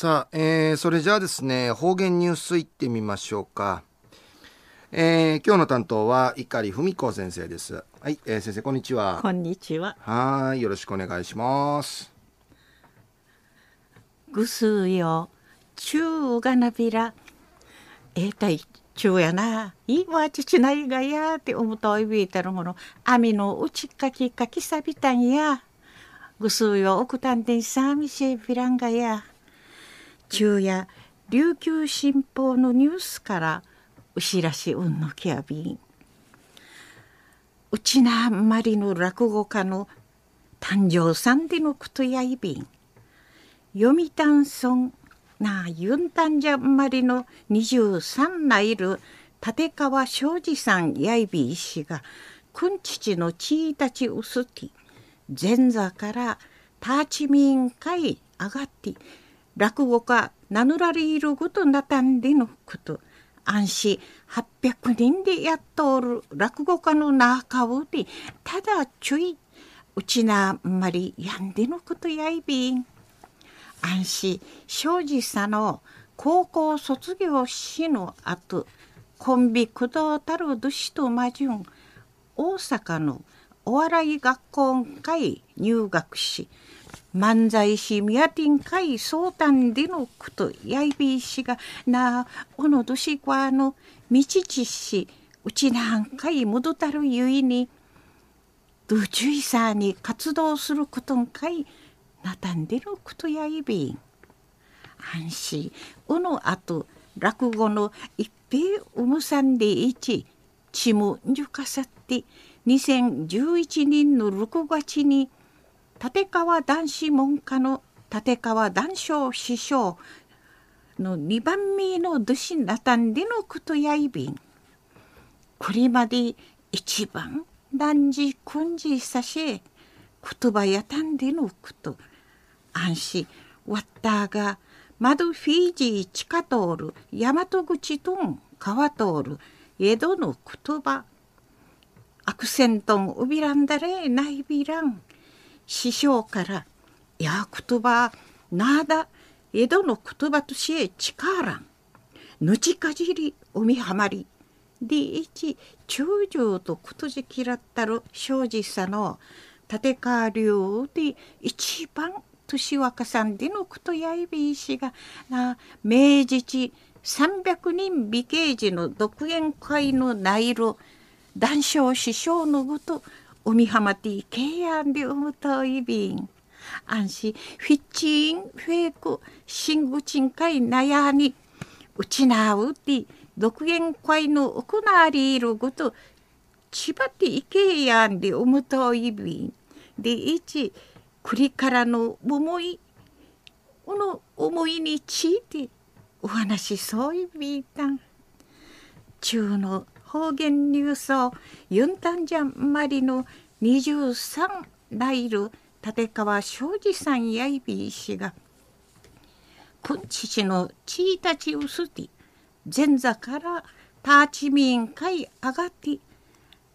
さあ、えー、それじゃあですね、方言ニュースいってみましょうか。えー、今日の担当は碇文子先生です。はい、えー、先生こんにちは。こんにちは。はい、よろしくお願いします。ぐすよ、ちゅうがなびら。えー、たい、ちゅうやな。いいわちちないがやって思ったいびいたるもの。網のうちかきかきさびたんや。ぐすよ、おくたんでんさみしびらんがや。昼夜琉球新報のニュースからうしらしうんのきやびんうちなあんまりの落語家の誕生さんでのことやいびん読谷村なあユンタンジャンマリの23ないる立川庄司さんやいびいしがくんちちのちいた。ちうすき前座からターチミン会上がって落語家名乗られることなたんでのこと。安心。800人でやっとおる。落語家の中をでただちょいうちなあんまりやんでのことやいびん。安心。庄司さんの高校卒業しの後コンビ工藤太郎寿司と魔順大阪のお笑い学校会入学し漫才師宮ン会相談でのことやいびいしがなおのどしこわの道ちしうちなんかいもどたるゆいにドゥジュイサーに活動することんかいなたんでのことやいびん。安心おのあと落語の一平うむさんでいちちむんじゅかさって2011年の6月に立川男子門下の立川談笑師匠の2番目の弟子なたんでのことやいびん。これまで一番男児君児さし言葉やたんでのこと。安心。わったが窓フィージー地下通る大和口とん川通る江戸の言葉。アクセントンウビランダレないびらん。師匠から「や言葉なだ江戸の言葉としえ力ん。ぬちかじりおみはまり」で一中将とことじきらったる庄司さの立川流で一番年若さんでのことやいびいしがな明治地300人美形児の独演会の内容談笑師匠のごと海浜ティケヤンで産むといびん。安心フィッチンフェイクシングチンカイナヤにうちなうて独演会の行われること千葉ていけやんで産むといびん。で一栗からの思いこの思いについてお話そういびいたん。中の方言ニュースをユンタンジャンマリの23ライル立川庄司さんやいびいしがくんちちのちいたちうすて前座からターチミン会上がって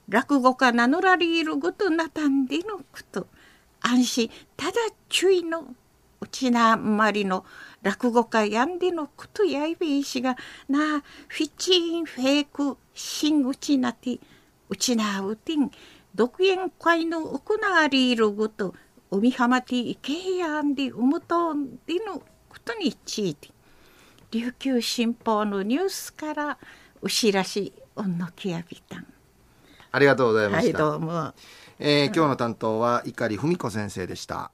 落語家名乗られるごとなたんでのこと。安心ただ注意のちなまりの落語家やんでのことやいびいしがなフィチンフェイクシングチナティうちなうてん独演会の行われるごと海浜ティケやんでうむとんでのことについて琉球新報のニュースからうしらしおんのきやびたん。ありがとうございました、はい、どうも、えー、今日の担当は碇文子先生でした